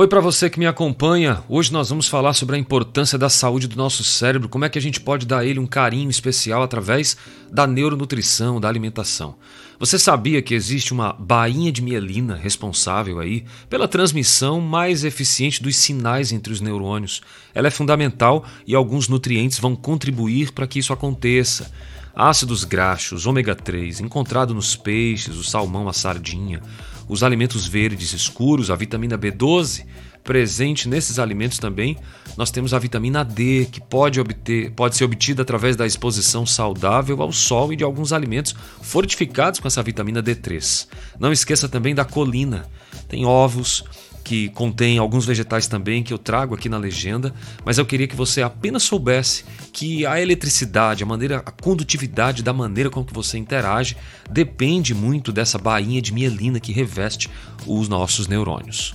Oi para você que me acompanha. Hoje nós vamos falar sobre a importância da saúde do nosso cérebro, como é que a gente pode dar a ele um carinho especial através da neuronutrição, da alimentação. Você sabia que existe uma bainha de mielina responsável aí pela transmissão mais eficiente dos sinais entre os neurônios? Ela é fundamental e alguns nutrientes vão contribuir para que isso aconteça. Ácidos graxos, ômega 3, encontrado nos peixes, o salmão, a sardinha, os alimentos verdes escuros, a vitamina B12, presente nesses alimentos também, nós temos a vitamina D, que pode, obter, pode ser obtida através da exposição saudável ao sol e de alguns alimentos fortificados com essa vitamina D3. Não esqueça também da colina. Tem ovos, que contém alguns vegetais também que eu trago aqui na legenda, mas eu queria que você apenas soubesse que a eletricidade, a maneira, a condutividade da maneira com que você interage depende muito dessa bainha de mielina que reveste os nossos neurônios.